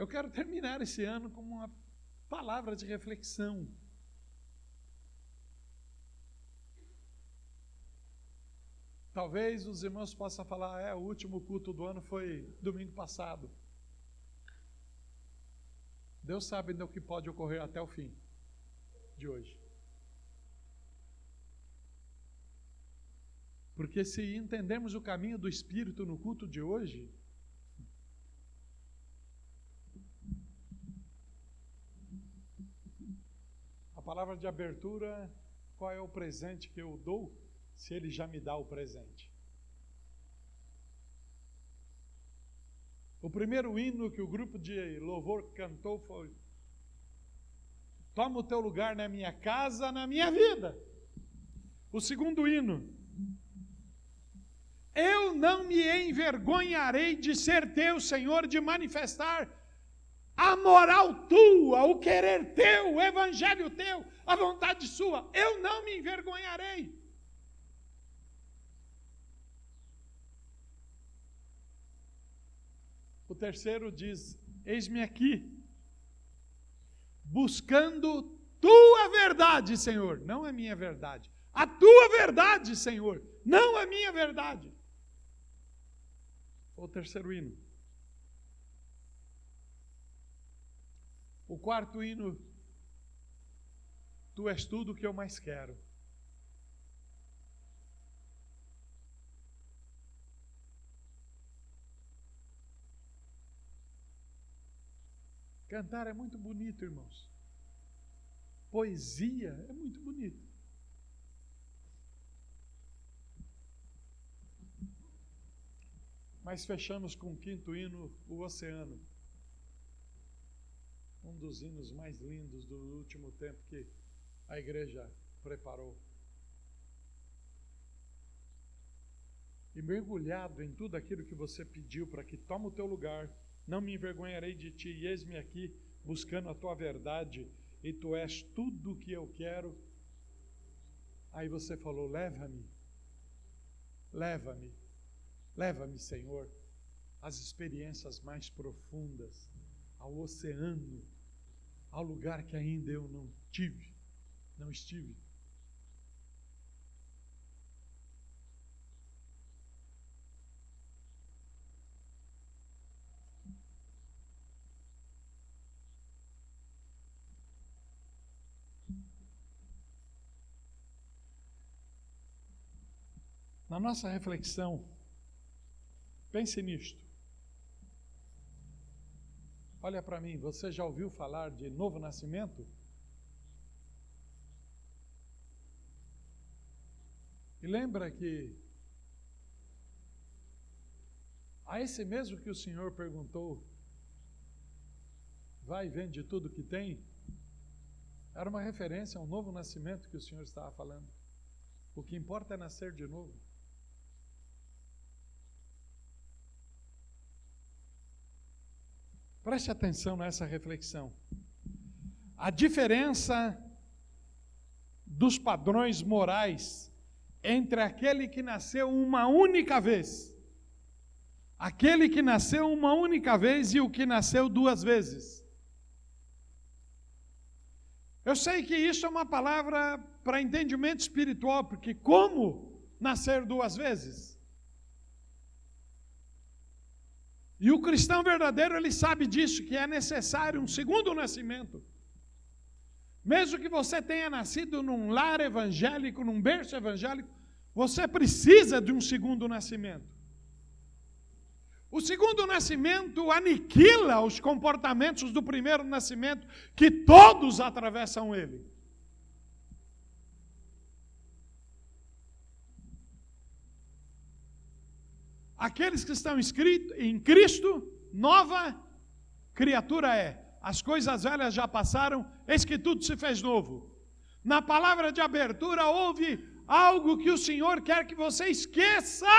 Eu quero terminar esse ano com uma palavra de reflexão. Talvez os irmãos possam falar, é, o último culto do ano foi domingo passado. Deus sabe o que pode ocorrer até o fim de hoje. Porque se entendemos o caminho do Espírito no culto de hoje, a palavra de abertura, qual é o presente que eu dou, se ele já me dá o presente? O primeiro hino que o grupo de louvor cantou foi: Toma o teu lugar na minha casa, na minha vida. O segundo hino: Eu não me envergonharei de ser teu, Senhor, de manifestar a moral tua, o querer teu, o evangelho teu, a vontade sua. Eu não me envergonharei. O terceiro diz: Eis-me aqui, buscando tua verdade, Senhor, não a minha verdade. A tua verdade, Senhor, não a minha verdade. O terceiro hino. O quarto hino. Tu és tudo o que eu mais quero. Cantar é muito bonito, irmãos. Poesia é muito bonito. Mas fechamos com o quinto hino, o oceano. Um dos hinos mais lindos do último tempo que a igreja preparou. E mergulhado em tudo aquilo que você pediu para que tome o teu lugar, não me envergonharei de ti, e eis-me aqui buscando a tua verdade, e tu és tudo o que eu quero. Aí você falou: leva-me, leva-me, leva-me, Senhor, às experiências mais profundas, ao oceano, ao lugar que ainda eu não tive, não estive. Na nossa reflexão, pense nisto. Olha para mim, você já ouviu falar de novo nascimento? E lembra que a esse mesmo que o Senhor perguntou, vai e vende tudo que tem, era uma referência a um novo nascimento que o Senhor estava falando. O que importa é nascer de novo. Preste atenção nessa reflexão. A diferença dos padrões morais entre aquele que nasceu uma única vez, aquele que nasceu uma única vez e o que nasceu duas vezes. Eu sei que isso é uma palavra para entendimento espiritual, porque como nascer duas vezes? E o cristão verdadeiro, ele sabe disso, que é necessário um segundo nascimento. Mesmo que você tenha nascido num lar evangélico, num berço evangélico, você precisa de um segundo nascimento. O segundo nascimento aniquila os comportamentos do primeiro nascimento, que todos atravessam ele. Aqueles que estão inscritos em Cristo, nova criatura é. As coisas velhas já passaram, eis que tudo se fez novo. Na palavra de abertura houve algo que o Senhor quer que você esqueça.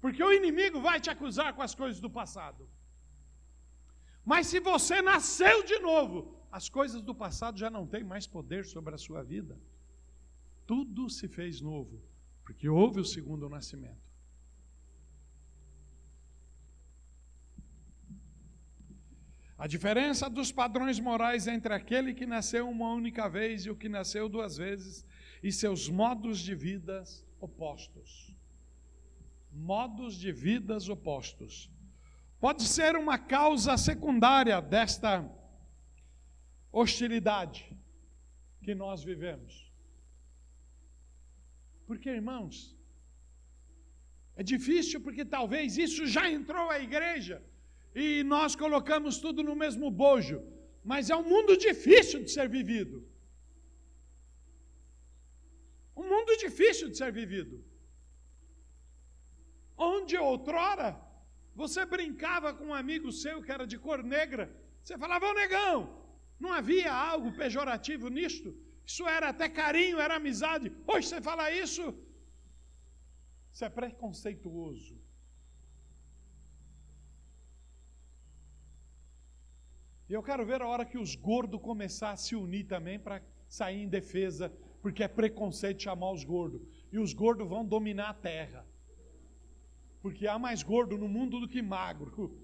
Porque o inimigo vai te acusar com as coisas do passado. Mas se você nasceu de novo, as coisas do passado já não têm mais poder sobre a sua vida. Tudo se fez novo, porque houve o segundo nascimento. A diferença dos padrões morais entre aquele que nasceu uma única vez e o que nasceu duas vezes e seus modos de vidas opostos. Modos de vidas opostos. Pode ser uma causa secundária desta hostilidade que nós vivemos. Porque, irmãos, é difícil porque talvez isso já entrou à igreja e nós colocamos tudo no mesmo bojo, mas é um mundo difícil de ser vivido. Um mundo difícil de ser vivido. Onde outrora você brincava com um amigo seu que era de cor negra, você falava, ô negão, não havia algo pejorativo nisto? Isso era até carinho, era amizade. Hoje você fala isso, isso é preconceituoso. E eu quero ver a hora que os gordos começar a se unir também para sair em defesa, porque é preconceito chamar os gordos. E os gordos vão dominar a terra. Porque há mais gordo no mundo do que magro.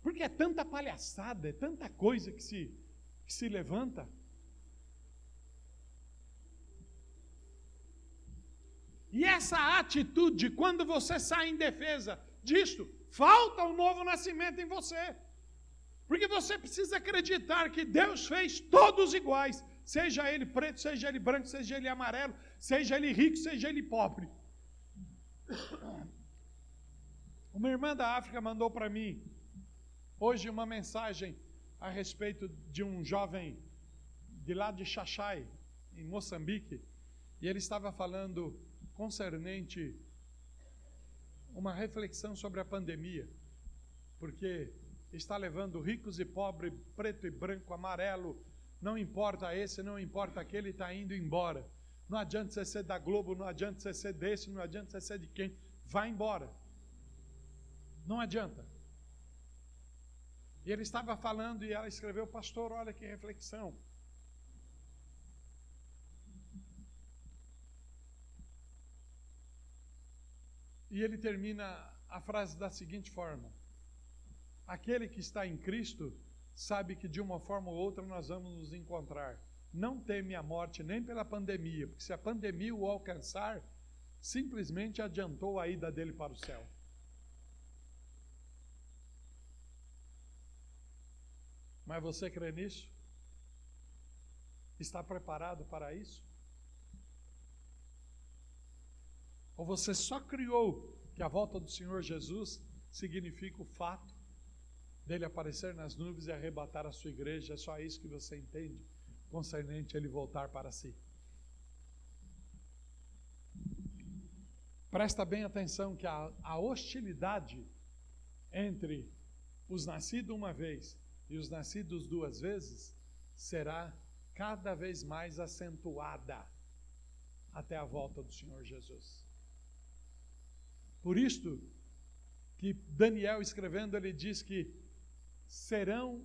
Porque é tanta palhaçada, é tanta coisa que se, que se levanta. E essa atitude, quando você sai em defesa disto, falta um novo nascimento em você. Porque você precisa acreditar que Deus fez todos iguais, seja ele preto, seja ele branco, seja ele amarelo, seja ele rico, seja ele pobre. Uma irmã da África mandou para mim hoje uma mensagem a respeito de um jovem de lá de Xaxai, em Moçambique, e ele estava falando concernente uma reflexão sobre a pandemia, porque está levando ricos e pobres, preto e branco, amarelo, não importa esse, não importa aquele, está indo embora. Não adianta você ser da Globo, não adianta você ser desse, não adianta você ser de quem. Vai embora. Não adianta. E ele estava falando e ela escreveu, pastor, olha que reflexão. E ele termina a frase da seguinte forma: Aquele que está em Cristo sabe que de uma forma ou outra nós vamos nos encontrar. Não teme a morte nem pela pandemia, porque se a pandemia o alcançar, simplesmente adiantou a ida dele para o céu. Mas você crê nisso? Está preparado para isso? Ou você só criou que a volta do Senhor Jesus significa o fato dele aparecer nas nuvens e arrebatar a sua igreja? É só isso que você entende concernente ele voltar para si. Presta bem atenção que a, a hostilidade entre os nascidos uma vez e os nascidos duas vezes será cada vez mais acentuada até a volta do Senhor Jesus. Por isto que Daniel escrevendo ele diz que serão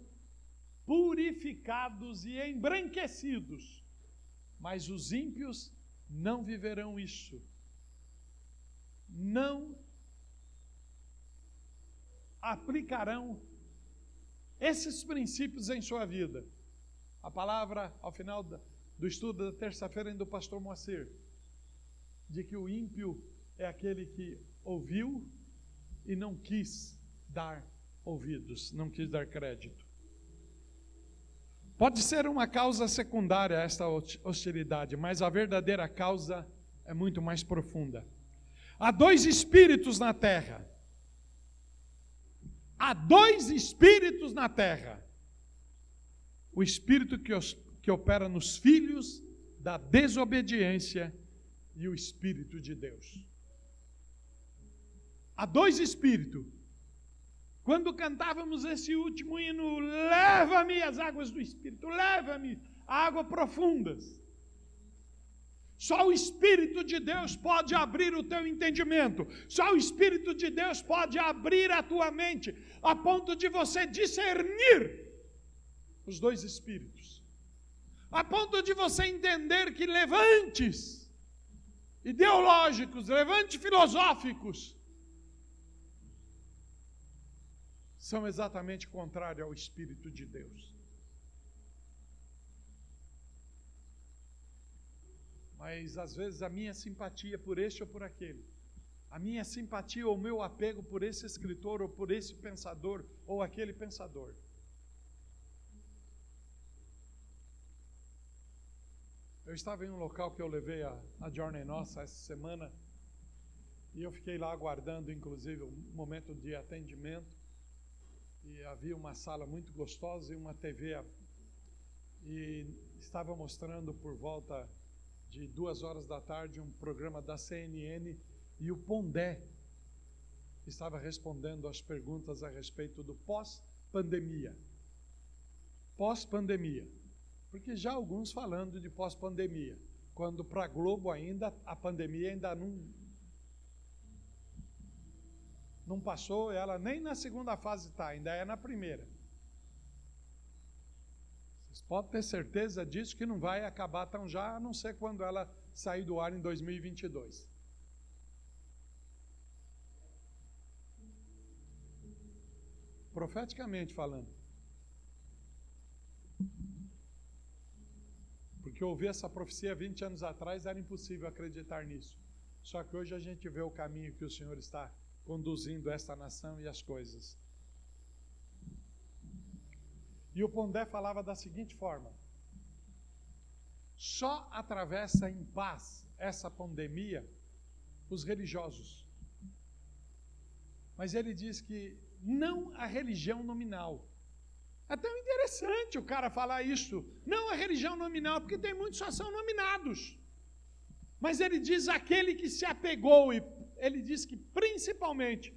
purificados e embranquecidos, mas os ímpios não viverão isso. Não aplicarão esses princípios em sua vida. A palavra, ao final do estudo da terça-feira do pastor Moacir, de que o ímpio é aquele que ouviu e não quis dar ouvidos, não quis dar crédito. Pode ser uma causa secundária esta hostilidade, mas a verdadeira causa é muito mais profunda. Há dois espíritos na terra. Há dois espíritos na terra. O espírito que, os, que opera nos filhos da desobediência e o espírito de Deus. Há dois espíritos. Quando cantávamos esse último hino, leva-me às águas do Espírito, leva-me a águas profundas. Só o Espírito de Deus pode abrir o teu entendimento. Só o Espírito de Deus pode abrir a tua mente, a ponto de você discernir os dois Espíritos. A ponto de você entender que levantes ideológicos, levantes filosóficos, são exatamente contrários ao Espírito de Deus. Mas às vezes a minha simpatia por este ou por aquele, a minha simpatia ou o meu apego por esse escritor ou por esse pensador ou aquele pensador, Eu estava em um local que eu levei a, a Journey Nossa essa semana e eu fiquei lá aguardando, inclusive, o um momento de atendimento. E havia uma sala muito gostosa e uma TV. E estava mostrando por volta de duas horas da tarde um programa da CNN e o Pondé estava respondendo às perguntas a respeito do pós-pandemia. Pós-pandemia. Porque já alguns falando de pós-pandemia, quando para a Globo ainda a pandemia ainda não não passou, ela nem na segunda fase está, ainda é na primeira. Vocês podem ter certeza disso que não vai acabar tão já, a não ser quando ela sair do ar em 2022. Profeticamente falando. Porque ouvir essa profecia 20 anos atrás era impossível acreditar nisso. Só que hoje a gente vê o caminho que o Senhor está conduzindo esta nação e as coisas. E o Pondé falava da seguinte forma: só atravessa em paz essa pandemia os religiosos. Mas ele diz que não a religião nominal, é tão interessante o cara falar isso. Não a religião nominal, porque tem muitos só são nominados. Mas ele diz aquele que se apegou, e ele diz que principalmente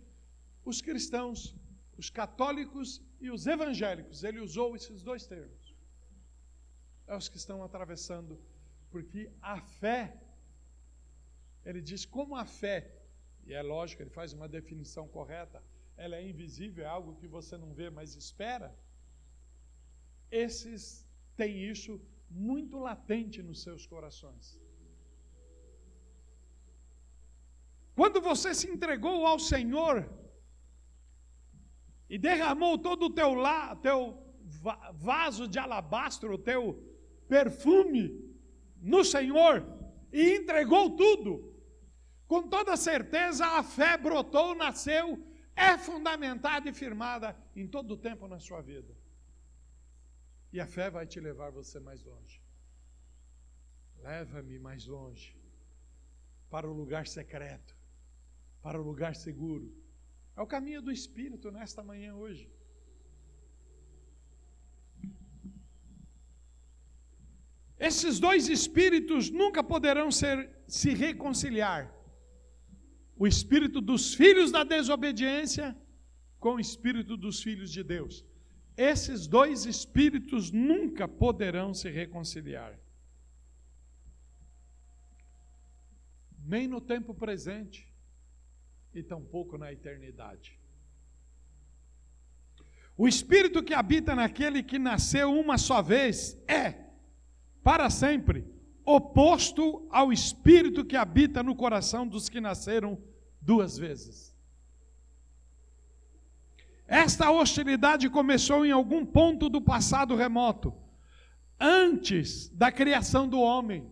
os cristãos, os católicos e os evangélicos, ele usou esses dois termos. É os que estão atravessando, porque a fé, ele diz como a fé, e é lógico, ele faz uma definição correta, ela é invisível, é algo que você não vê, mas espera esses têm isso muito latente nos seus corações. Quando você se entregou ao Senhor e derramou todo o teu, la, teu vaso de alabastro, o teu perfume no Senhor e entregou tudo, com toda certeza a fé brotou, nasceu, é fundamentada e firmada em todo o tempo na sua vida. E a fé vai te levar você mais longe. Leva-me mais longe, para o lugar secreto, para o lugar seguro. É o caminho do Espírito nesta manhã hoje. Esses dois espíritos nunca poderão ser, se reconciliar. O espírito dos filhos da desobediência com o espírito dos filhos de Deus. Esses dois espíritos nunca poderão se reconciliar. Nem no tempo presente e tampouco na eternidade. O espírito que habita naquele que nasceu uma só vez é, para sempre, oposto ao espírito que habita no coração dos que nasceram duas vezes. Esta hostilidade começou em algum ponto do passado remoto, antes da criação do homem.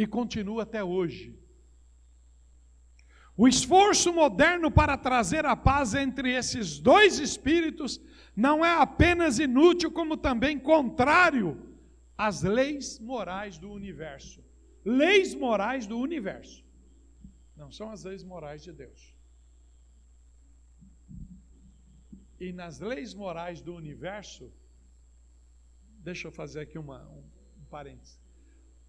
E continua até hoje. O esforço moderno para trazer a paz entre esses dois espíritos não é apenas inútil, como também contrário às leis morais do universo. Leis morais do universo. Não são as leis morais de Deus. E nas leis morais do universo, deixa eu fazer aqui uma, um, um parênteses.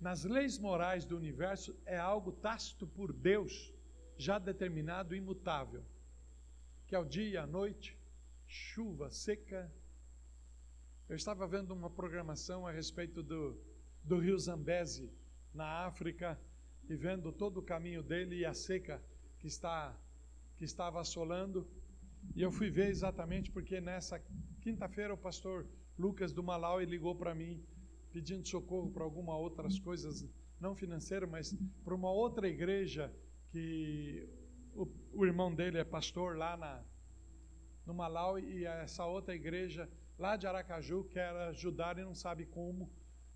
Nas leis morais do universo é algo tácito por Deus, já determinado, imutável, que é o dia a noite, chuva, seca. Eu estava vendo uma programação a respeito do, do rio Zambeze, na África, e vendo todo o caminho dele e a seca que está que estava assolando. E eu fui ver exatamente porque nessa quinta-feira o pastor Lucas do Malau ligou para mim pedindo socorro para alguma outras coisas não financeiras, mas para uma outra igreja que o, o irmão dele é pastor lá na, no Malau e essa outra igreja lá de Aracaju quer ajudar e não sabe como.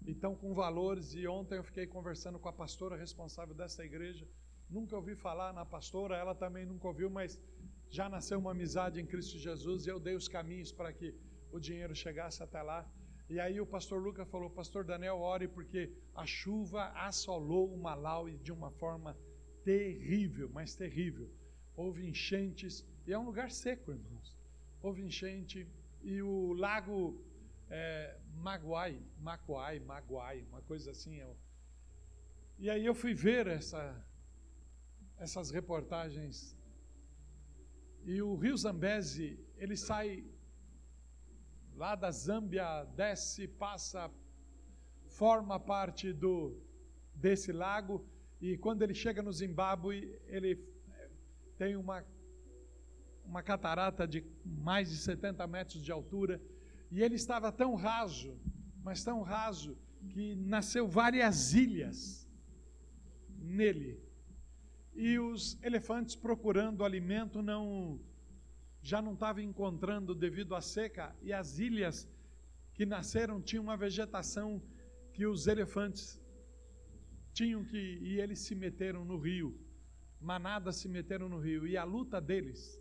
Então, com valores, e ontem eu fiquei conversando com a pastora responsável dessa igreja. Nunca ouvi falar na pastora, ela também nunca ouviu, mas já nasceu uma amizade em Cristo Jesus e eu dei os caminhos para que o dinheiro chegasse até lá. E aí o pastor Lucas falou: Pastor Daniel, ore porque a chuva assolou o Malau de uma forma terrível, mas terrível. Houve enchentes, e é um lugar seco, irmãos. Houve enchente, e o lago é, Maguai, Maguai, Maguai, uma coisa assim. É e aí eu fui ver essa, essas reportagens. E o rio Zambeze, ele sai lá da Zâmbia, desce, passa, forma parte do desse lago e quando ele chega no Zimbábue, ele tem uma uma catarata de mais de 70 metros de altura e ele estava tão raso, mas tão raso que nasceu várias ilhas nele. E os elefantes procurando alimento não já não estavam encontrando devido à seca, e as ilhas que nasceram tinham uma vegetação que os elefantes tinham que, e eles se meteram no rio, manadas se meteram no rio, e a luta deles,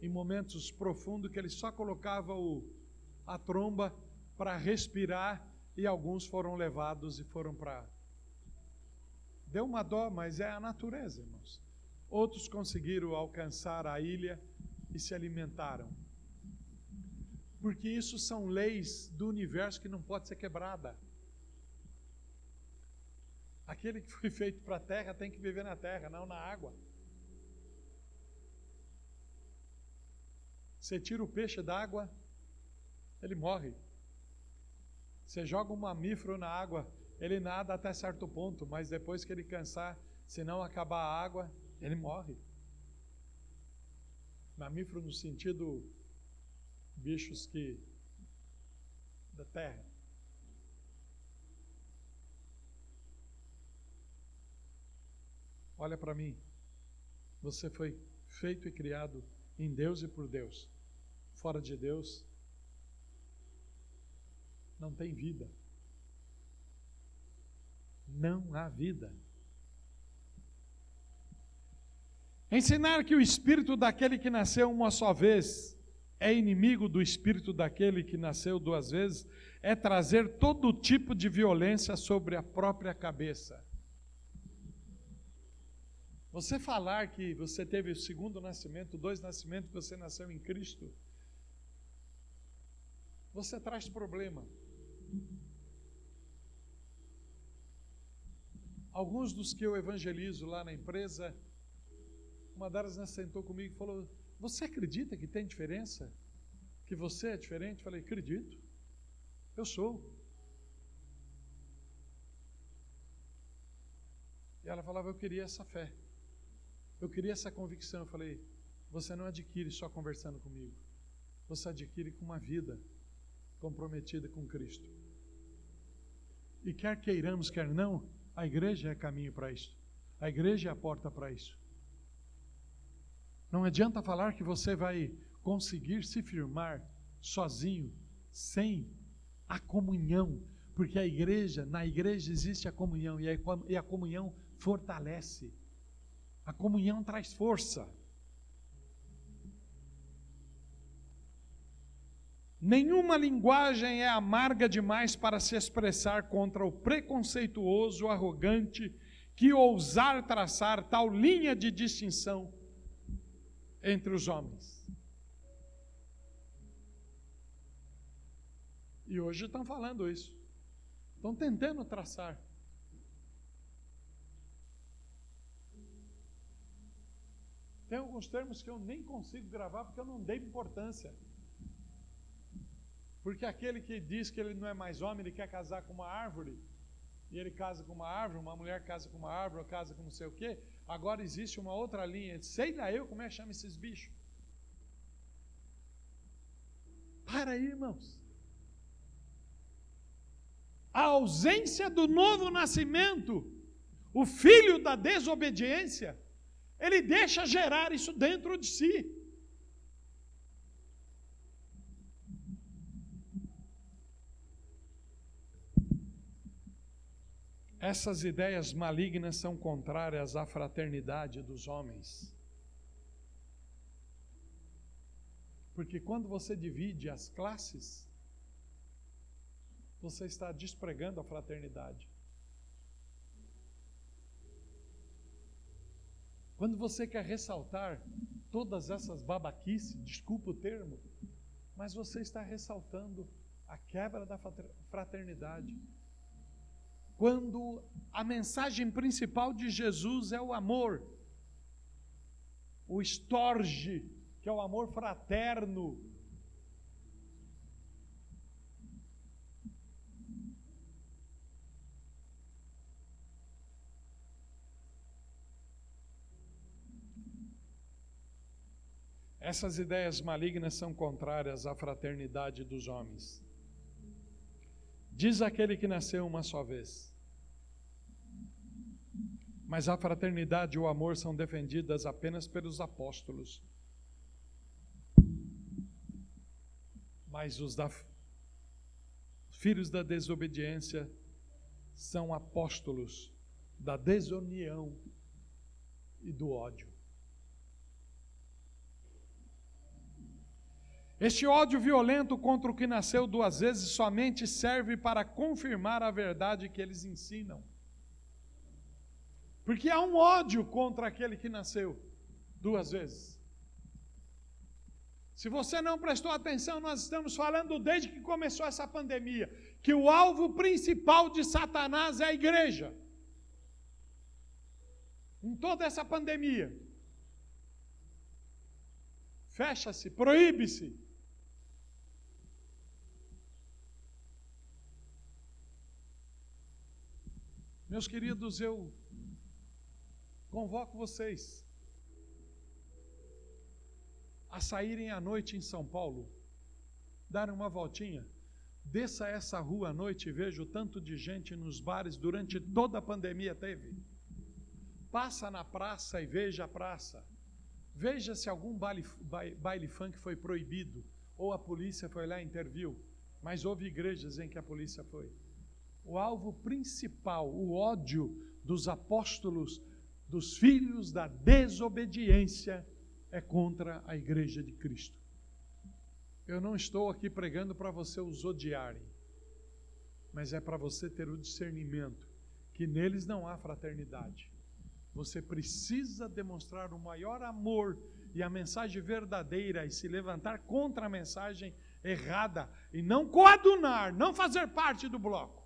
em momentos profundos, que eles só colocavam o, a tromba para respirar, e alguns foram levados e foram para. Deu uma dó, mas é a natureza, irmãos. Outros conseguiram alcançar a ilha e se alimentaram. Porque isso são leis do universo que não pode ser quebrada. Aquele que foi feito para a terra tem que viver na terra, não na água. Você tira o peixe da água, ele morre. Você joga um mamífero na água, ele nada até certo ponto, mas depois que ele cansar, se não acabar a água, ele morre. Mamífero no sentido bichos que da terra. Olha para mim. Você foi feito e criado em Deus e por Deus. Fora de Deus não tem vida. Não há vida. Ensinar que o espírito daquele que nasceu uma só vez é inimigo do espírito daquele que nasceu duas vezes é trazer todo tipo de violência sobre a própria cabeça. Você falar que você teve o segundo nascimento, dois nascimentos, que você nasceu em Cristo, você traz problema. Alguns dos que eu evangelizo lá na empresa, uma delas né, sentou comigo e falou: Você acredita que tem diferença? Que você é diferente? Eu falei: Acredito. Eu sou. E ela falava: Eu queria essa fé. Eu queria essa convicção. Eu falei: Você não adquire só conversando comigo. Você adquire com uma vida comprometida com Cristo. E quer queiramos, quer não, a igreja é caminho para isso. A igreja é a porta para isso. Não adianta falar que você vai conseguir se firmar sozinho, sem a comunhão, porque a igreja, na igreja existe a comunhão e a, e a comunhão fortalece. A comunhão traz força. Nenhuma linguagem é amarga demais para se expressar contra o preconceituoso, arrogante, que ousar traçar tal linha de distinção entre os homens. E hoje estão falando isso. Estão tentando traçar. Tem alguns termos que eu nem consigo gravar porque eu não dei importância. Porque aquele que diz que ele não é mais homem, ele quer casar com uma árvore, e ele casa com uma árvore, uma mulher casa com uma árvore, ou casa com não sei o quê, Agora existe uma outra linha. Sei lá eu como é que chama esses bichos. Para aí, irmãos. A ausência do novo nascimento, o filho da desobediência, ele deixa gerar isso dentro de si. Essas ideias malignas são contrárias à fraternidade dos homens. Porque quando você divide as classes, você está despregando a fraternidade. Quando você quer ressaltar todas essas babaquices, desculpa o termo, mas você está ressaltando a quebra da fraternidade. Quando a mensagem principal de Jesus é o amor, o estorge, que é o amor fraterno. Essas ideias malignas são contrárias à fraternidade dos homens. Diz aquele que nasceu uma só vez. Mas a fraternidade e o amor são defendidas apenas pelos apóstolos. Mas os da, filhos da desobediência são apóstolos da desunião e do ódio. Este ódio violento contra o que nasceu duas vezes somente serve para confirmar a verdade que eles ensinam. Porque há um ódio contra aquele que nasceu duas vezes. Se você não prestou atenção, nós estamos falando desde que começou essa pandemia, que o alvo principal de Satanás é a igreja. Em toda essa pandemia. Fecha-se, proíbe-se. Meus queridos, eu convoco vocês a saírem à noite em São Paulo, darem uma voltinha. Desça essa rua à noite e veja o tanto de gente nos bares durante toda a pandemia teve. Passa na praça e veja a praça. Veja se algum baile, baile, baile funk foi proibido ou a polícia foi lá e interviu. Mas houve igrejas em que a polícia foi. O alvo principal, o ódio dos apóstolos, dos filhos da desobediência, é contra a igreja de Cristo. Eu não estou aqui pregando para você os odiarem, mas é para você ter o discernimento que neles não há fraternidade. Você precisa demonstrar o maior amor e a mensagem verdadeira e se levantar contra a mensagem errada e não coadunar, não fazer parte do bloco.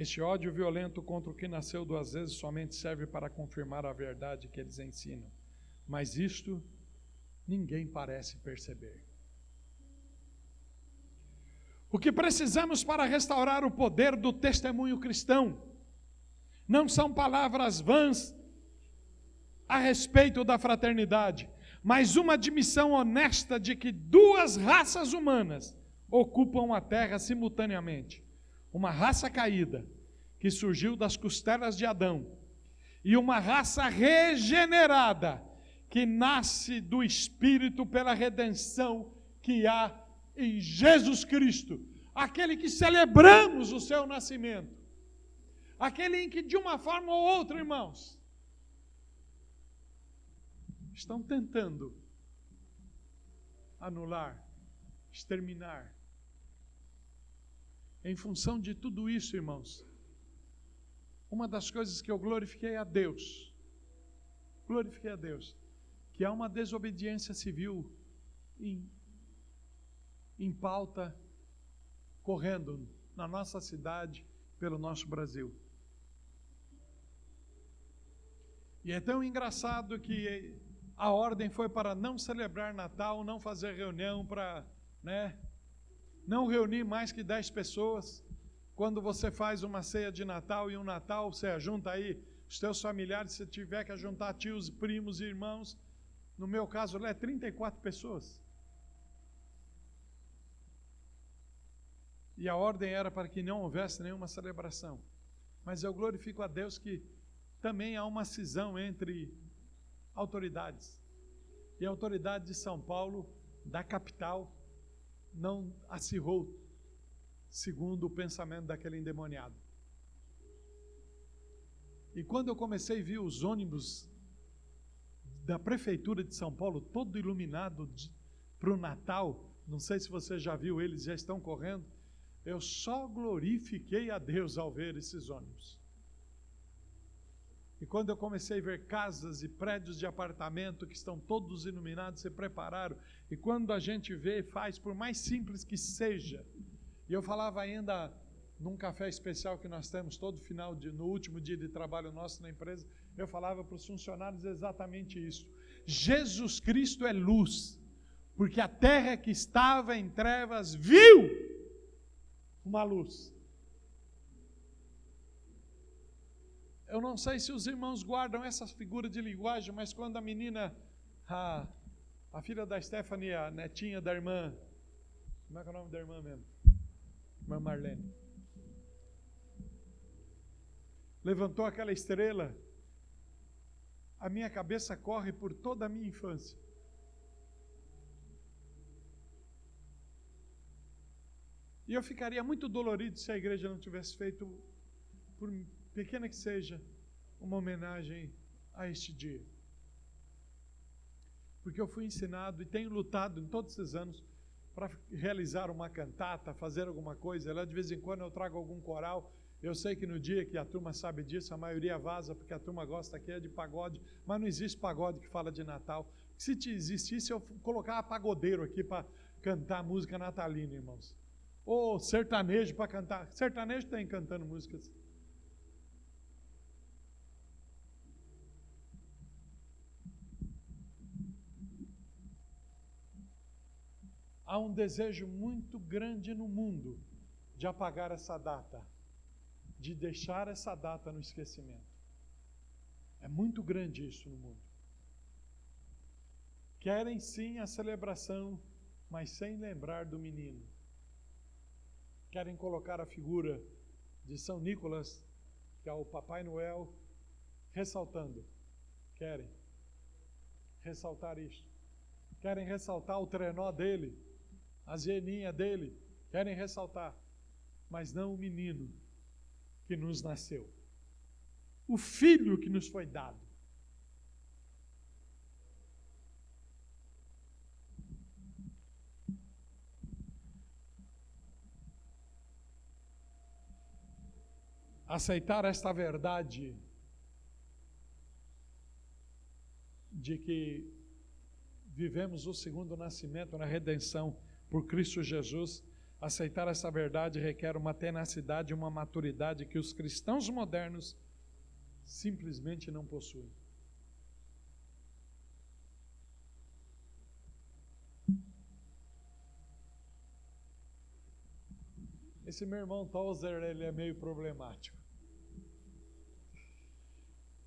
Este ódio violento contra o que nasceu duas vezes somente serve para confirmar a verdade que eles ensinam. Mas isto ninguém parece perceber. O que precisamos para restaurar o poder do testemunho cristão não são palavras vãs a respeito da fraternidade, mas uma admissão honesta de que duas raças humanas ocupam a terra simultaneamente uma raça caída que surgiu das costelas de Adão e uma raça regenerada que nasce do Espírito pela redenção que há em Jesus Cristo, aquele que celebramos o seu nascimento, aquele em que de uma forma ou outra, irmãos, estão tentando anular, exterminar em função de tudo isso, irmãos, uma das coisas que eu glorifiquei a Deus, glorifiquei a Deus, que há uma desobediência civil em, em pauta correndo na nossa cidade, pelo nosso Brasil. E é tão engraçado que a ordem foi para não celebrar Natal, não fazer reunião para, né, não reunir mais que 10 pessoas. Quando você faz uma ceia de Natal e um Natal, você junta aí os teus familiares, se tiver que juntar tios, primos e irmãos. No meu caso, é 34 pessoas. E a ordem era para que não houvesse nenhuma celebração. Mas eu glorifico a Deus que também há uma cisão entre autoridades. E a autoridade de São Paulo, da capital, não acirrou segundo o pensamento daquele endemoniado. E quando eu comecei a ver os ônibus da prefeitura de São Paulo todo iluminado para o Natal, não sei se você já viu, eles já estão correndo. Eu só glorifiquei a Deus ao ver esses ônibus. E quando eu comecei a ver casas e prédios de apartamento que estão todos iluminados, se prepararam. E quando a gente vê, faz, por mais simples que seja. E eu falava ainda num café especial que nós temos todo final de, no último dia de trabalho nosso na empresa, eu falava para os funcionários exatamente isso. Jesus Cristo é luz, porque a terra que estava em trevas viu uma luz. Eu não sei se os irmãos guardam essa figura de linguagem, mas quando a menina, a, a filha da Stephanie, a netinha da irmã, como é que é o nome da irmã mesmo? Irmã Marlene. Levantou aquela estrela, a minha cabeça corre por toda a minha infância. E eu ficaria muito dolorido se a igreja não tivesse feito, por pequena que seja, uma homenagem a este dia. Porque eu fui ensinado e tenho lutado em todos esses anos para realizar uma cantata, fazer alguma coisa. Lá de vez em quando eu trago algum coral. Eu sei que no dia que a turma sabe disso, a maioria vaza porque a turma gosta aqui é de pagode, mas não existe pagode que fala de Natal. Se existisse, eu colocava pagodeiro aqui para cantar música natalina, irmãos. Ou sertanejo para cantar. Sertanejo tem cantando músicas. Há um desejo muito grande no mundo de apagar essa data, de deixar essa data no esquecimento. É muito grande isso no mundo. Querem sim a celebração, mas sem lembrar do menino querem colocar a figura de São Nicolas, que é o Papai Noel, ressaltando. Querem ressaltar isso. Querem ressaltar o trenó dele, a geninha dele. Querem ressaltar. Mas não o menino que nos nasceu. O filho que nos foi dado. aceitar esta verdade de que vivemos o segundo nascimento na redenção por Cristo Jesus, aceitar essa verdade requer uma tenacidade, uma maturidade que os cristãos modernos simplesmente não possuem. Esse meu irmão Tozer, ele é meio problemático.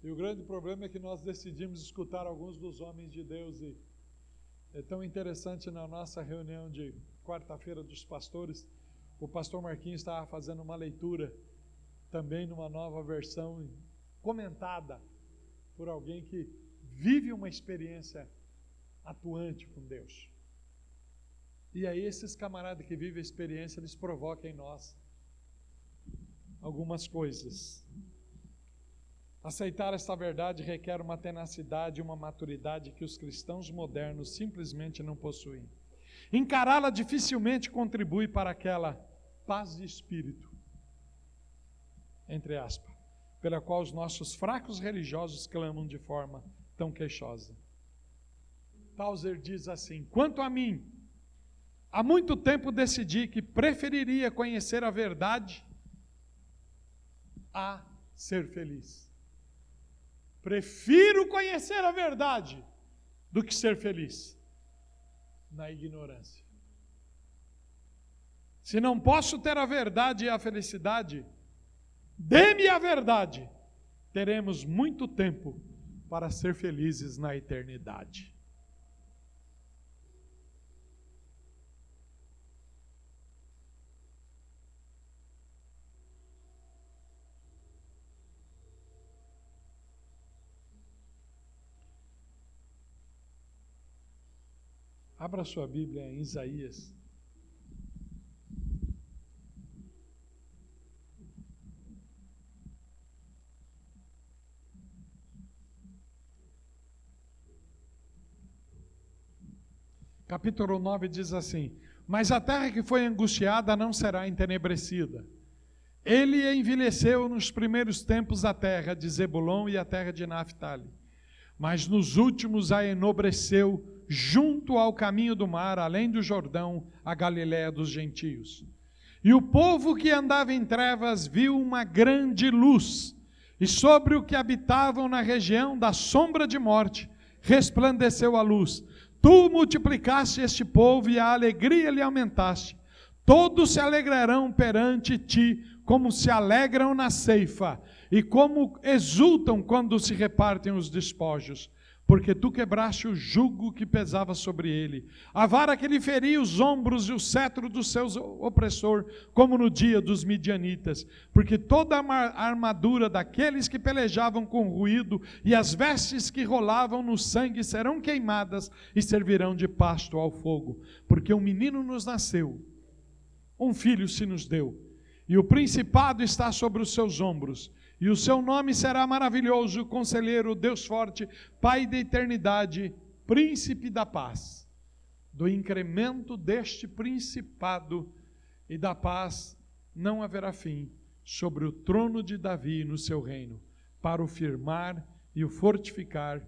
E o grande problema é que nós decidimos escutar alguns dos homens de Deus e é tão interessante na nossa reunião de quarta-feira dos pastores, o pastor Marquinhos estava fazendo uma leitura também numa nova versão comentada por alguém que vive uma experiência atuante com Deus. E aí esses camaradas que vivem a experiência, eles provocam em nós algumas coisas. Aceitar esta verdade requer uma tenacidade e uma maturidade que os cristãos modernos simplesmente não possuem. Encará-la dificilmente contribui para aquela paz de espírito, entre aspas, pela qual os nossos fracos religiosos clamam de forma tão queixosa. Tauser diz assim: Quanto a mim, há muito tempo decidi que preferiria conhecer a verdade a ser feliz. Prefiro conhecer a verdade do que ser feliz na ignorância. Se não posso ter a verdade e a felicidade, dê-me a verdade. Teremos muito tempo para ser felizes na eternidade. Abra sua Bíblia em Isaías. Capítulo 9 diz assim: Mas a terra que foi angustiada não será entenebrecida. Ele envelheceu nos primeiros tempos da terra de Zebulon e a terra de Naphtali, mas nos últimos a enobreceu junto ao caminho do mar, além do Jordão, a Galiléia dos gentios. E o povo que andava em trevas viu uma grande luz, e sobre o que habitavam na região da sombra de morte resplandeceu a luz. Tu multiplicaste este povo e a alegria lhe aumentaste. Todos se alegrarão perante ti, como se alegram na ceifa, e como exultam quando se repartem os despojos porque tu quebraste o jugo que pesava sobre ele, a vara que lhe feria os ombros e o cetro do seu opressor, como no dia dos midianitas, porque toda a armadura daqueles que pelejavam com ruído e as vestes que rolavam no sangue serão queimadas e servirão de pasto ao fogo, porque um menino nos nasceu, um filho se nos deu, e o principado está sobre os seus ombros e o seu nome será maravilhoso, conselheiro, Deus forte, Pai da eternidade, príncipe da paz. Do incremento deste principado e da paz não haverá fim sobre o trono de Davi no seu reino, para o firmar e o fortificar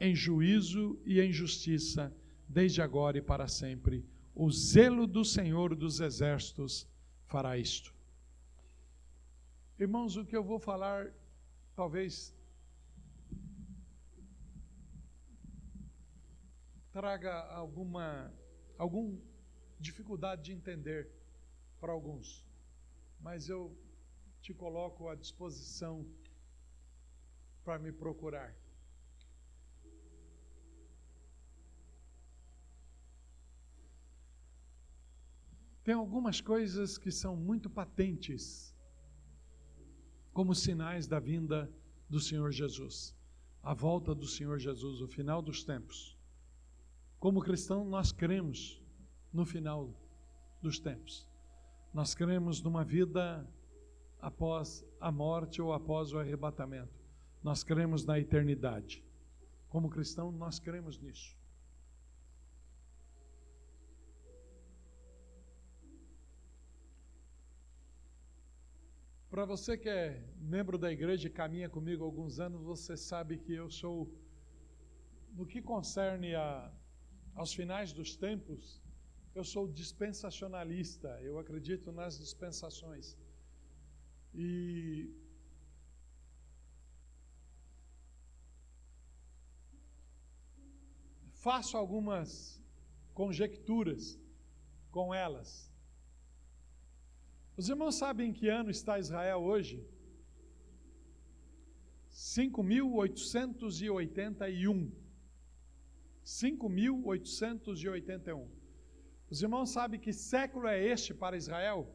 em juízo e em justiça, desde agora e para sempre. O zelo do Senhor dos exércitos fará isto. Irmãos, o que eu vou falar talvez traga alguma algum dificuldade de entender para alguns. Mas eu te coloco à disposição para me procurar. Tem algumas coisas que são muito patentes como sinais da vinda do Senhor Jesus, a volta do Senhor Jesus, o final dos tempos. Como cristão, nós cremos no final dos tempos. Nós cremos numa vida após a morte ou após o arrebatamento. Nós cremos na eternidade. Como cristão, nós cremos nisso. Para você que é membro da igreja e caminha comigo há alguns anos, você sabe que eu sou, no que concerne a, aos finais dos tempos, eu sou dispensacionalista, eu acredito nas dispensações. E faço algumas conjecturas com elas. Os irmãos sabem em que ano está Israel hoje? 5.881. 5.881. Os irmãos sabem que século é este para Israel?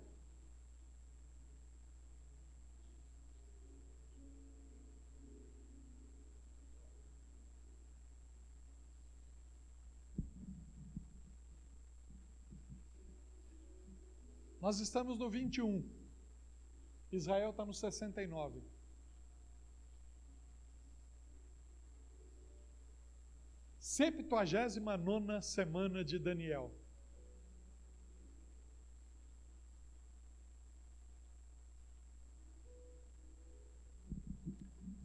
Nós estamos no 21. Israel está no 69. Septuagésima nona semana de Daniel.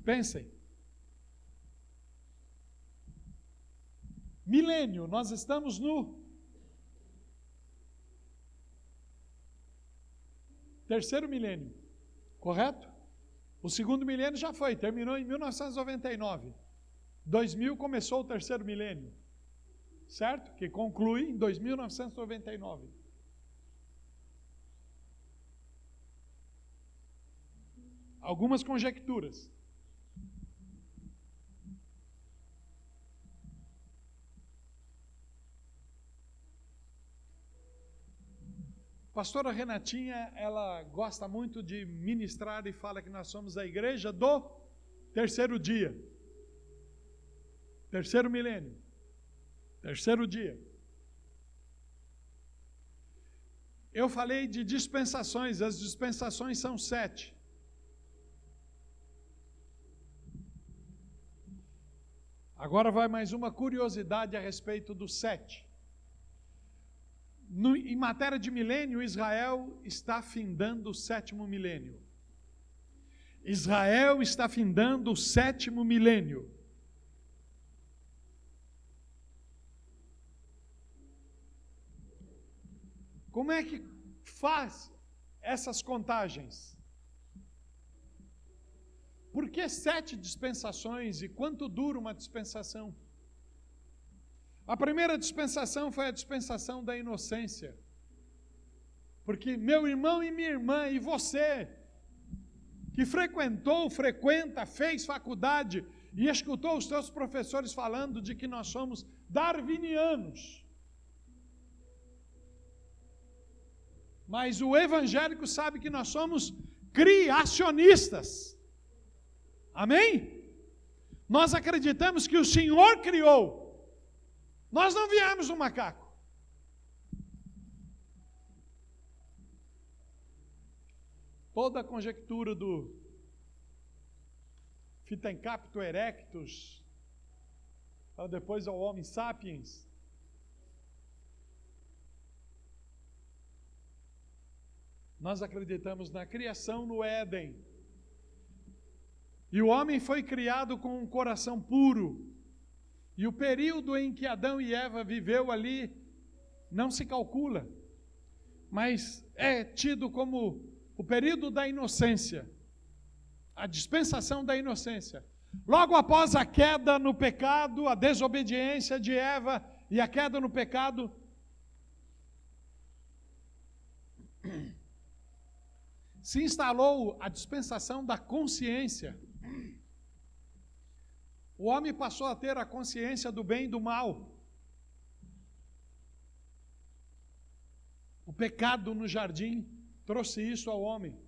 Pensem. Milênio, nós estamos no terceiro milênio, correto? O segundo milênio já foi, terminou em 1999. 2000 começou o terceiro milênio, certo? Que conclui em 2999. Algumas conjecturas. Pastora Renatinha, ela gosta muito de ministrar e fala que nós somos a igreja do terceiro dia. Terceiro milênio. Terceiro dia. Eu falei de dispensações, as dispensações são sete. Agora vai mais uma curiosidade a respeito do sete. No, em matéria de milênio, Israel está findando o sétimo milênio. Israel está findando o sétimo milênio. Como é que faz essas contagens? Por que sete dispensações e quanto dura uma dispensação? A primeira dispensação foi a dispensação da inocência. Porque meu irmão e minha irmã, e você, que frequentou, frequenta, fez faculdade e escutou os seus professores falando de que nós somos darwinianos. Mas o evangélico sabe que nós somos criacionistas. Amém? Nós acreditamos que o Senhor criou. Nós não viemos do macaco. Toda a conjectura do Fitencapto erectus, para depois ao Homo sapiens, Nós acreditamos na criação no Éden. E o homem foi criado com um coração puro. E o período em que Adão e Eva viveu ali não se calcula, mas é tido como o período da inocência, a dispensação da inocência. Logo após a queda no pecado, a desobediência de Eva e a queda no pecado, se instalou a dispensação da consciência. O homem passou a ter a consciência do bem e do mal. O pecado no jardim trouxe isso ao homem.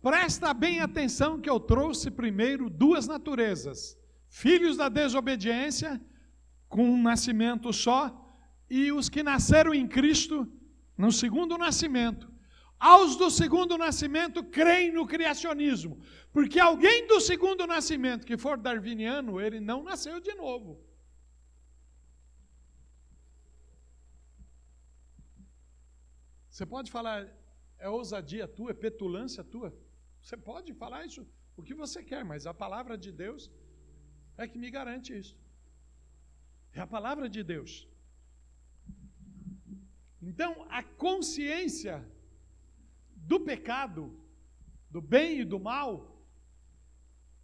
Presta bem atenção que eu trouxe primeiro duas naturezas: filhos da desobediência, com um nascimento só, e os que nasceram em Cristo no segundo nascimento. Aos do segundo nascimento creem no criacionismo, porque alguém do segundo nascimento que for darwiniano, ele não nasceu de novo. Você pode falar, é ousadia tua, é petulância tua. Você pode falar isso o que você quer, mas a palavra de Deus é que me garante isso. É a palavra de Deus. Então, a consciência do pecado, do bem e do mal,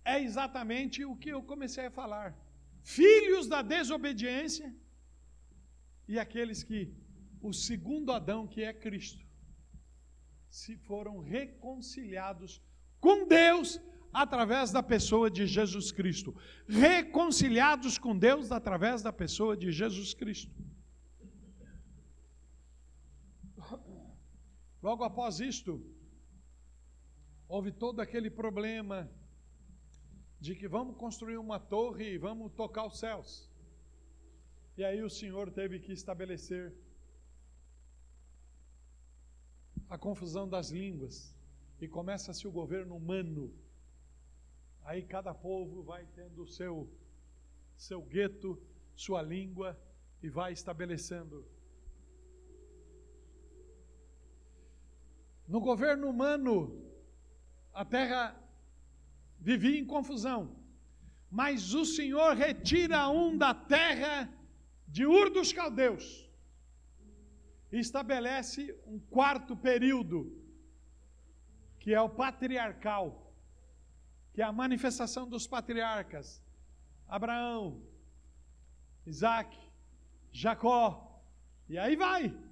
é exatamente o que eu comecei a falar. Filhos da desobediência e aqueles que, o segundo Adão, que é Cristo, se foram reconciliados com Deus através da pessoa de Jesus Cristo. Reconciliados com Deus através da pessoa de Jesus Cristo. Logo após isto, houve todo aquele problema de que vamos construir uma torre e vamos tocar os céus. E aí o Senhor teve que estabelecer a confusão das línguas e começa-se o governo humano. Aí cada povo vai tendo o seu seu gueto, sua língua e vai estabelecendo No governo humano, a terra vivia em confusão. Mas o Senhor retira um da terra de Ur dos Caldeus e estabelece um quarto período, que é o patriarcal, que é a manifestação dos patriarcas: Abraão, Isaac, Jacó, e aí vai.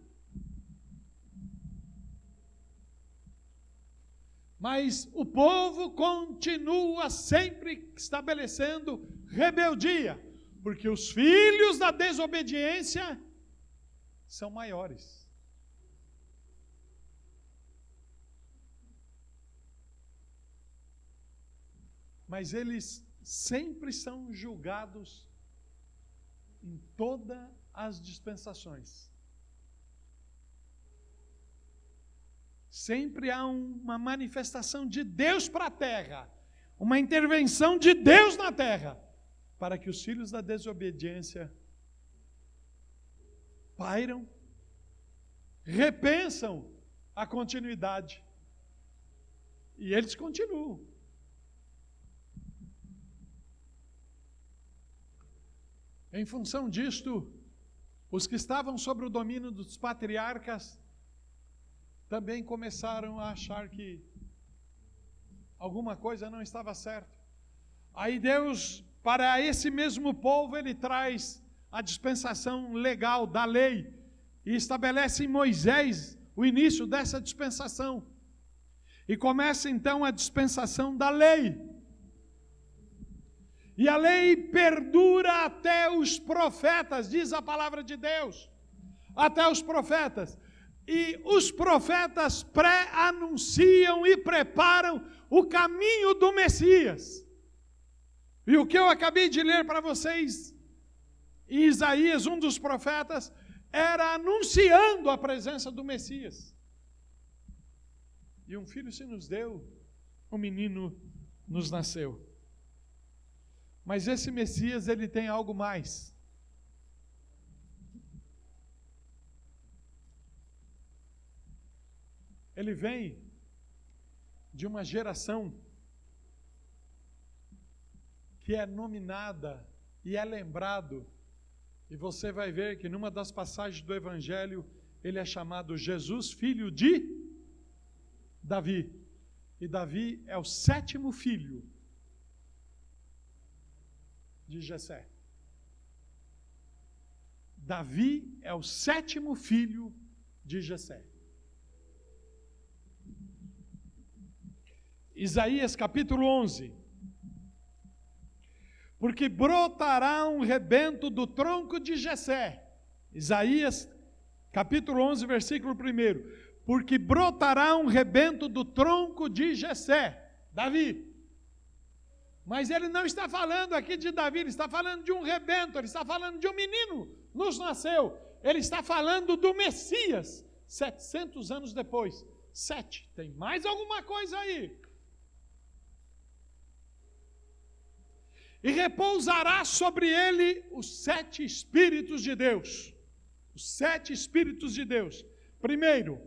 Mas o povo continua sempre estabelecendo rebeldia, porque os filhos da desobediência são maiores. Mas eles sempre são julgados em todas as dispensações. Sempre há uma manifestação de Deus para a terra, uma intervenção de Deus na terra, para que os filhos da desobediência pairam, repensam a continuidade. E eles continuam. Em função disto, os que estavam sob o domínio dos patriarcas também começaram a achar que alguma coisa não estava certa. Aí Deus, para esse mesmo povo, ele traz a dispensação legal da lei e estabelece em Moisés o início dessa dispensação. E começa então a dispensação da lei. E a lei perdura até os profetas, diz a palavra de Deus. Até os profetas. E os profetas pré-anunciam e preparam o caminho do Messias. E o que eu acabei de ler para vocês, Isaías, um dos profetas, era anunciando a presença do Messias. E um filho se nos deu, um menino nos nasceu. Mas esse Messias, ele tem algo mais. Ele vem de uma geração que é nominada e é lembrado, e você vai ver que numa das passagens do Evangelho ele é chamado Jesus, filho de Davi. E Davi é o sétimo filho de Jessé. Davi é o sétimo filho de Jessé. Isaías capítulo 11. Porque brotará um rebento do tronco de Jessé. Isaías capítulo 11, versículo 1. Porque brotará um rebento do tronco de Jessé. Davi. Mas ele não está falando aqui de Davi, ele está falando de um rebento, ele está falando de um menino, nos nasceu. Ele está falando do Messias, 700 anos depois. Sete, tem mais alguma coisa aí? E repousará sobre ele os sete Espíritos de Deus. Os sete Espíritos de Deus. Primeiro,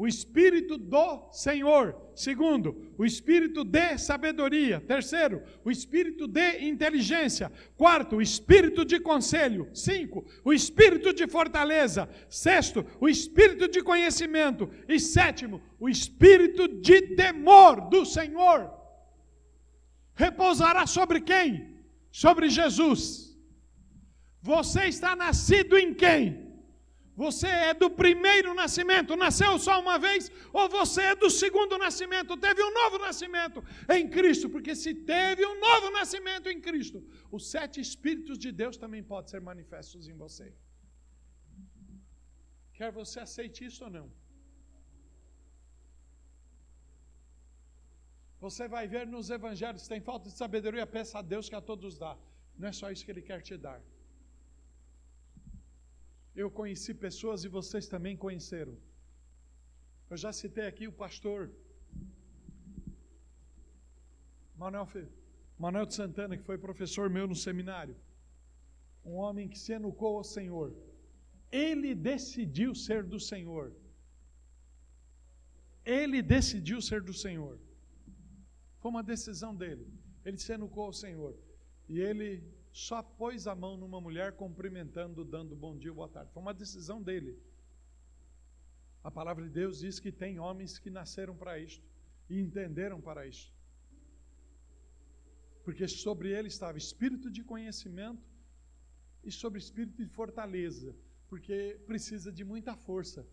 o espírito do Senhor. Segundo, o espírito de sabedoria. Terceiro, o espírito de inteligência. Quarto, o espírito de conselho. Cinco, o espírito de fortaleza. Sexto, o espírito de conhecimento. E sétimo, o espírito de temor do Senhor. Repousará sobre quem? Sobre Jesus. Você está nascido em quem? Você é do primeiro nascimento, nasceu só uma vez, ou você é do segundo nascimento, teve um novo nascimento em Cristo, porque se teve um novo nascimento em Cristo, os sete Espíritos de Deus também podem ser manifestos em você. Quer você aceite isso ou não? Você vai ver nos evangelhos, tem falta de sabedoria, peça a Deus que a todos dá. Não é só isso que Ele quer te dar. Eu conheci pessoas e vocês também conheceram. Eu já citei aqui o pastor Manuel, Manuel de Santana, que foi professor meu no seminário. Um homem que se educou ao Senhor. Ele decidiu ser do Senhor. Ele decidiu ser do Senhor. Foi uma decisão dele. Ele se educou ao Senhor. E ele só pôs a mão numa mulher cumprimentando, dando bom dia, boa tarde. Foi uma decisão dele. A palavra de Deus diz que tem homens que nasceram para isto e entenderam para isto. Porque sobre ele estava espírito de conhecimento e sobre espírito de fortaleza, porque precisa de muita força.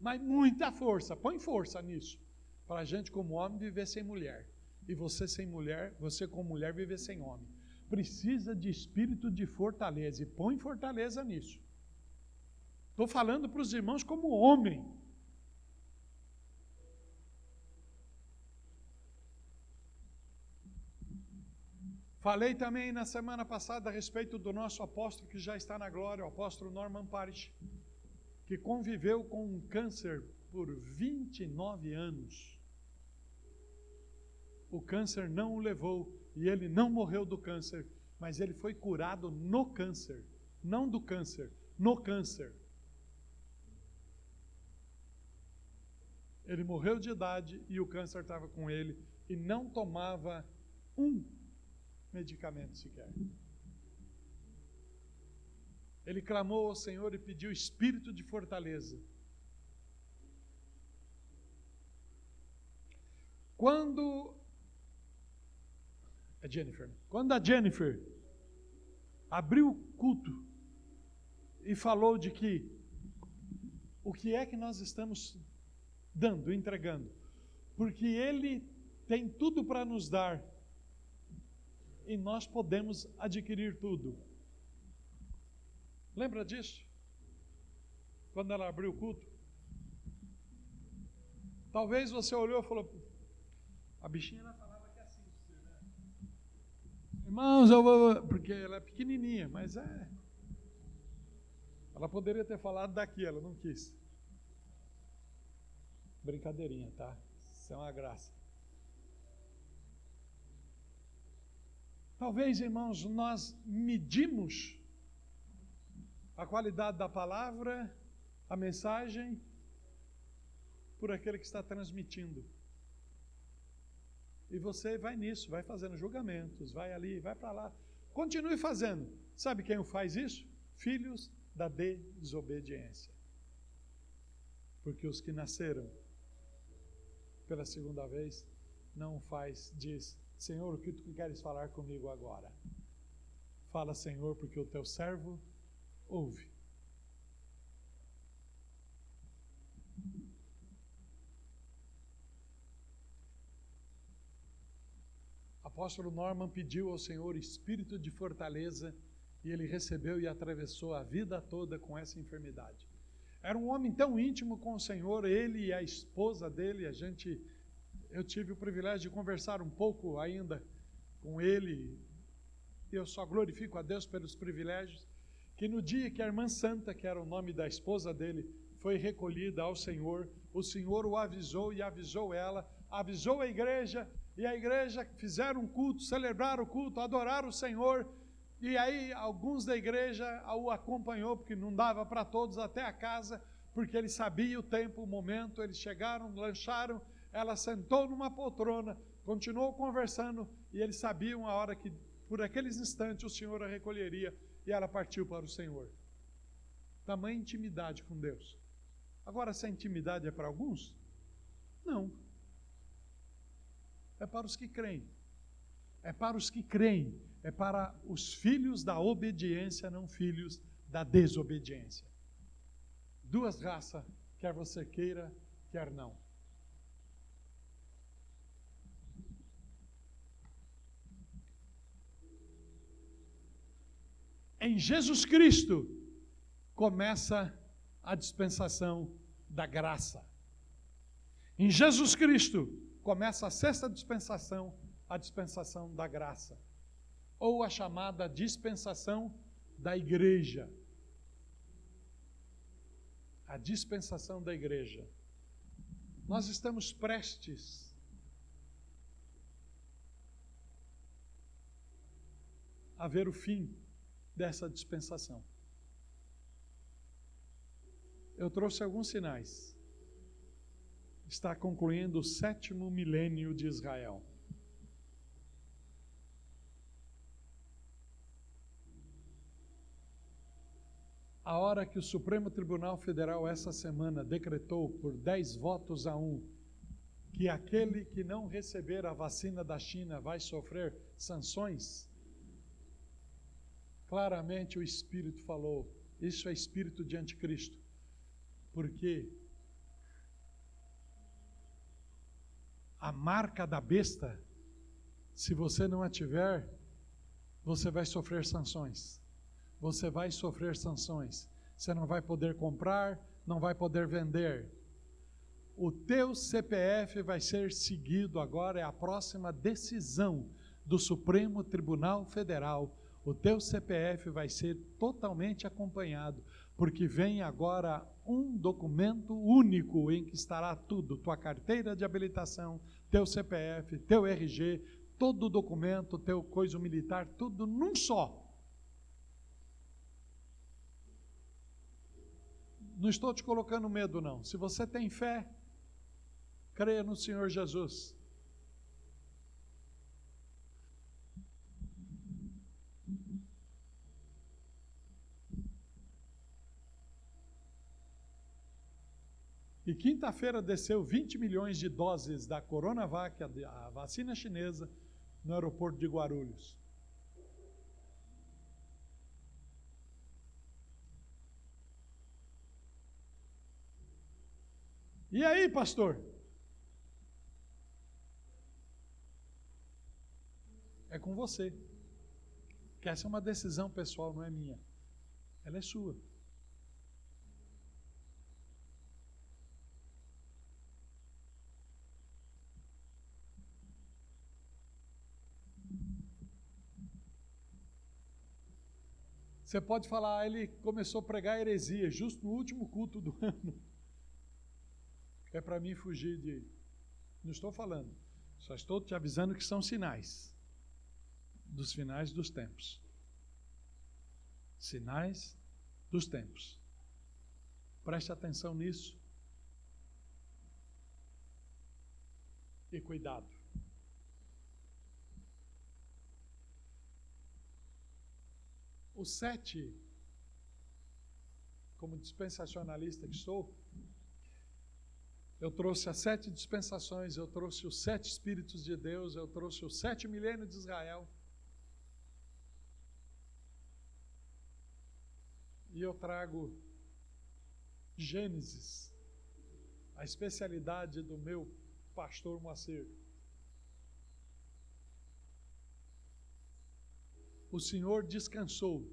Mas muita força, põe força nisso. Para a gente, como homem, viver sem mulher. E você sem mulher, você como mulher, viver sem homem precisa de espírito de fortaleza e põe fortaleza nisso. Estou falando para os irmãos como homem. Falei também na semana passada a respeito do nosso apóstolo que já está na glória, o apóstolo Norman Parish, que conviveu com um câncer por 29 anos. O câncer não o levou e ele não morreu do câncer, mas ele foi curado no câncer, não do câncer, no câncer. Ele morreu de idade e o câncer estava com ele e não tomava um medicamento sequer. Ele clamou ao Senhor e pediu espírito de fortaleza. Quando a Jennifer, quando a Jennifer abriu o culto e falou de que o que é que nós estamos dando, entregando, porque ele tem tudo para nos dar e nós podemos adquirir tudo. Lembra disso? Quando ela abriu o culto? Talvez você olhou e falou: a bichinha ela falava que é assim, né? Irmãos, eu vou. Porque ela é pequenininha, mas é. Ela poderia ter falado daqui, ela não quis. Brincadeirinha, tá? Isso é uma graça. Talvez, irmãos, nós medimos a qualidade da palavra, a mensagem, por aquele que está transmitindo. E você vai nisso, vai fazendo julgamentos, vai ali, vai para lá. Continue fazendo. Sabe quem faz isso? Filhos da desobediência. Porque os que nasceram pela segunda vez não faz, diz, Senhor, o que tu queres falar comigo agora? Fala, Senhor, porque o teu servo ouve. Apóstolo Norman pediu ao Senhor espírito de fortaleza e ele recebeu e atravessou a vida toda com essa enfermidade. Era um homem tão íntimo com o Senhor, ele e a esposa dele, a gente eu tive o privilégio de conversar um pouco ainda com ele. Eu só glorifico a Deus pelos privilégios. Que no dia que a irmã Santa, que era o nome da esposa dele, foi recolhida ao Senhor, o Senhor o avisou e avisou ela, avisou a igreja, e a igreja fizeram um culto, celebraram o culto, adoraram o Senhor. E aí alguns da igreja o acompanhou, porque não dava para todos até a casa, porque ele sabia o tempo, o momento, eles chegaram, lancharam ela sentou numa poltrona, continuou conversando e eles sabiam a hora que, por aqueles instantes, o Senhor a recolheria e ela partiu para o Senhor. Tamanha intimidade com Deus. Agora, essa intimidade é para alguns? Não. É para os que creem. É para os que creem. É para os filhos da obediência, não filhos da desobediência. Duas raças, quer você queira, quer não. em Jesus Cristo começa a dispensação da graça. Em Jesus Cristo começa a sexta dispensação, a dispensação da graça, ou a chamada dispensação da igreja. A dispensação da igreja. Nós estamos prestes a ver o fim dessa dispensação. Eu trouxe alguns sinais. Está concluindo o sétimo milênio de Israel. A hora que o Supremo Tribunal Federal, essa semana, decretou por 10 votos a um que aquele que não receber a vacina da China vai sofrer sanções, Claramente o Espírito falou: isso é espírito de anticristo. Porque a marca da besta, se você não a tiver, você vai sofrer sanções. Você vai sofrer sanções. Você não vai poder comprar, não vai poder vender. O teu CPF vai ser seguido agora, é a próxima decisão do Supremo Tribunal Federal, o teu CPF vai ser totalmente acompanhado, porque vem agora um documento único em que estará tudo: tua carteira de habilitação, teu CPF, teu RG, todo o documento, teu coisa militar, tudo num só. Não estou te colocando medo, não. Se você tem fé, creia no Senhor Jesus. E quinta-feira desceu 20 milhões de doses da Coronavac, a vacina chinesa, no aeroporto de Guarulhos. E aí, pastor? É com você. Que essa é uma decisão pessoal, não é minha. Ela é sua. Você pode falar, ah, ele começou a pregar heresia justo no último culto do ano. É para mim fugir de. Não estou falando, só estou te avisando que são sinais dos finais dos tempos. Sinais dos tempos. Preste atenção nisso. E cuidado. O sete, como dispensacionalista que sou, eu trouxe as sete dispensações, eu trouxe os sete Espíritos de Deus, eu trouxe os sete milênios de Israel. E eu trago Gênesis, a especialidade do meu pastor Moacir. O Senhor descansou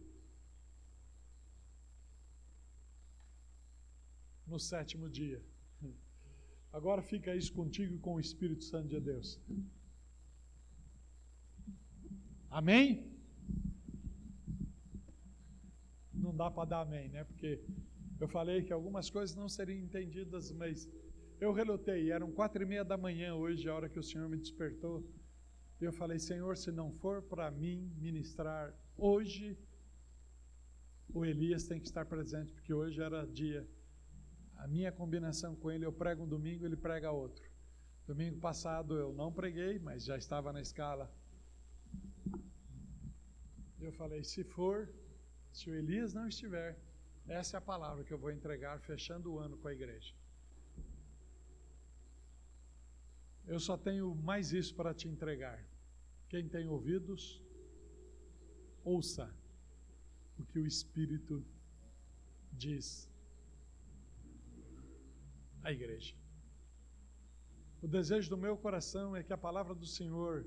no sétimo dia. Agora fica isso contigo e com o Espírito Santo de Deus. Amém? Não dá para dar amém, né? Porque eu falei que algumas coisas não seriam entendidas, mas eu relutei. Eram quatro e meia da manhã hoje, a hora que o Senhor me despertou. Eu falei, Senhor, se não for para mim ministrar hoje, o Elias tem que estar presente, porque hoje era dia. A minha combinação com ele, eu prego um domingo, ele prega outro. Domingo passado eu não preguei, mas já estava na escala. Eu falei, se for, se o Elias não estiver, essa é a palavra que eu vou entregar fechando o ano com a igreja. Eu só tenho mais isso para te entregar. Quem tem ouvidos, ouça o que o Espírito diz à igreja. O desejo do meu coração é que a palavra do Senhor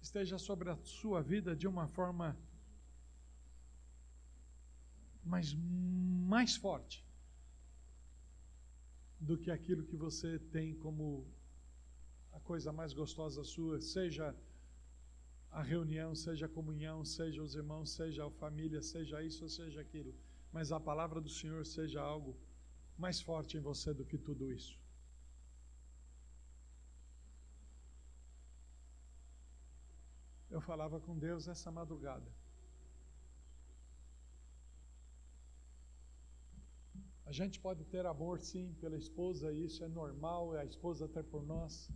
esteja sobre a sua vida de uma forma mais, mais forte do que aquilo que você tem como a coisa mais gostosa sua, seja a reunião, seja a comunhão, seja os irmãos, seja a família, seja isso ou seja aquilo, mas a palavra do Senhor seja algo mais forte em você do que tudo isso. Eu falava com Deus essa madrugada. A gente pode ter amor sim pela esposa, isso é normal, é a esposa ter por nós.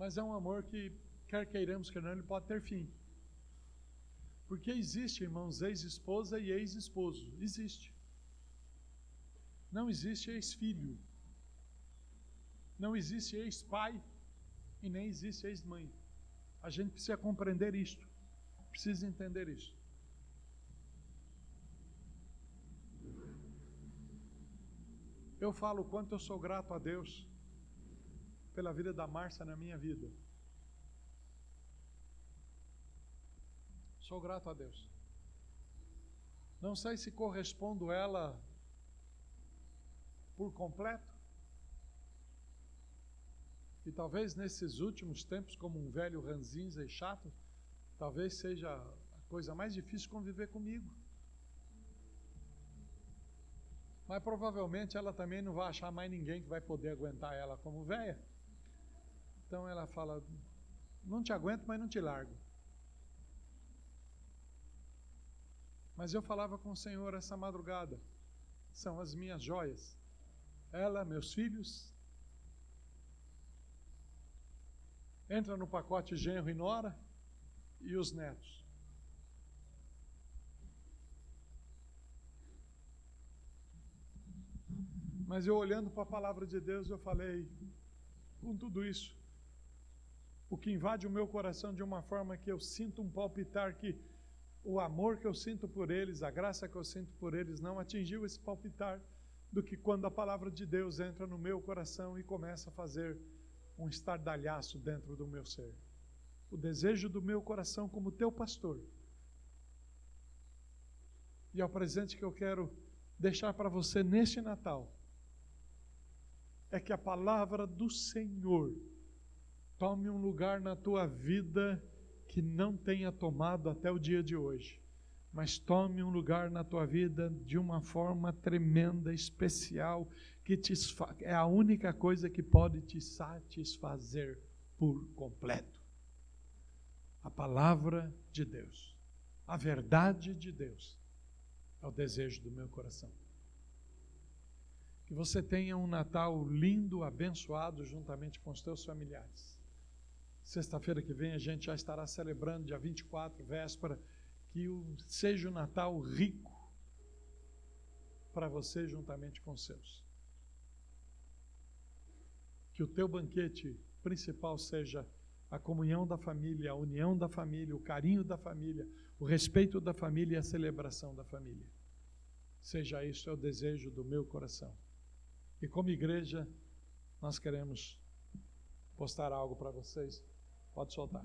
Mas é um amor que, quer queiramos, quer não, ele pode ter fim. Porque existe, irmãos, ex-esposa e ex-esposo. Existe. Não existe ex-filho. Não existe ex-pai e nem existe ex-mãe. A gente precisa compreender isto. Precisa entender isso. Eu falo quanto eu sou grato a Deus pela vida da Márcia na minha vida. Sou grato a Deus. Não sei se correspondo ela por completo. E talvez nesses últimos tempos, como um velho ranzinza e chato, talvez seja a coisa mais difícil conviver comigo. Mas provavelmente ela também não vai achar mais ninguém que vai poder aguentar ela como velha. Então ela fala: Não te aguento, mas não te largo. Mas eu falava com o Senhor essa madrugada: São as minhas joias. Ela, meus filhos, entra no pacote genro e nora e os netos. Mas eu olhando para a palavra de Deus, eu falei, com tudo isso, o que invade o meu coração de uma forma que eu sinto um palpitar que o amor que eu sinto por eles, a graça que eu sinto por eles, não atingiu esse palpitar do que quando a palavra de Deus entra no meu coração e começa a fazer um estardalhaço dentro do meu ser. O desejo do meu coração como teu pastor. E é o presente que eu quero deixar para você neste Natal. É que a palavra do Senhor tome um lugar na tua vida que não tenha tomado até o dia de hoje mas tome um lugar na tua vida de uma forma tremenda, especial, que te, é a única coisa que pode te satisfazer por completo. A palavra de Deus, a verdade de Deus, é o desejo do meu coração. Que você tenha um Natal lindo, abençoado, juntamente com os teus familiares. Sexta-feira que vem a gente já estará celebrando, dia 24, véspera que seja o Natal rico para você juntamente com os seus. Que o teu banquete principal seja a comunhão da família, a união da família, o carinho da família, o respeito da família e a celebração da família. Seja isso é o desejo do meu coração. E como igreja, nós queremos postar algo para vocês. Pode soltar.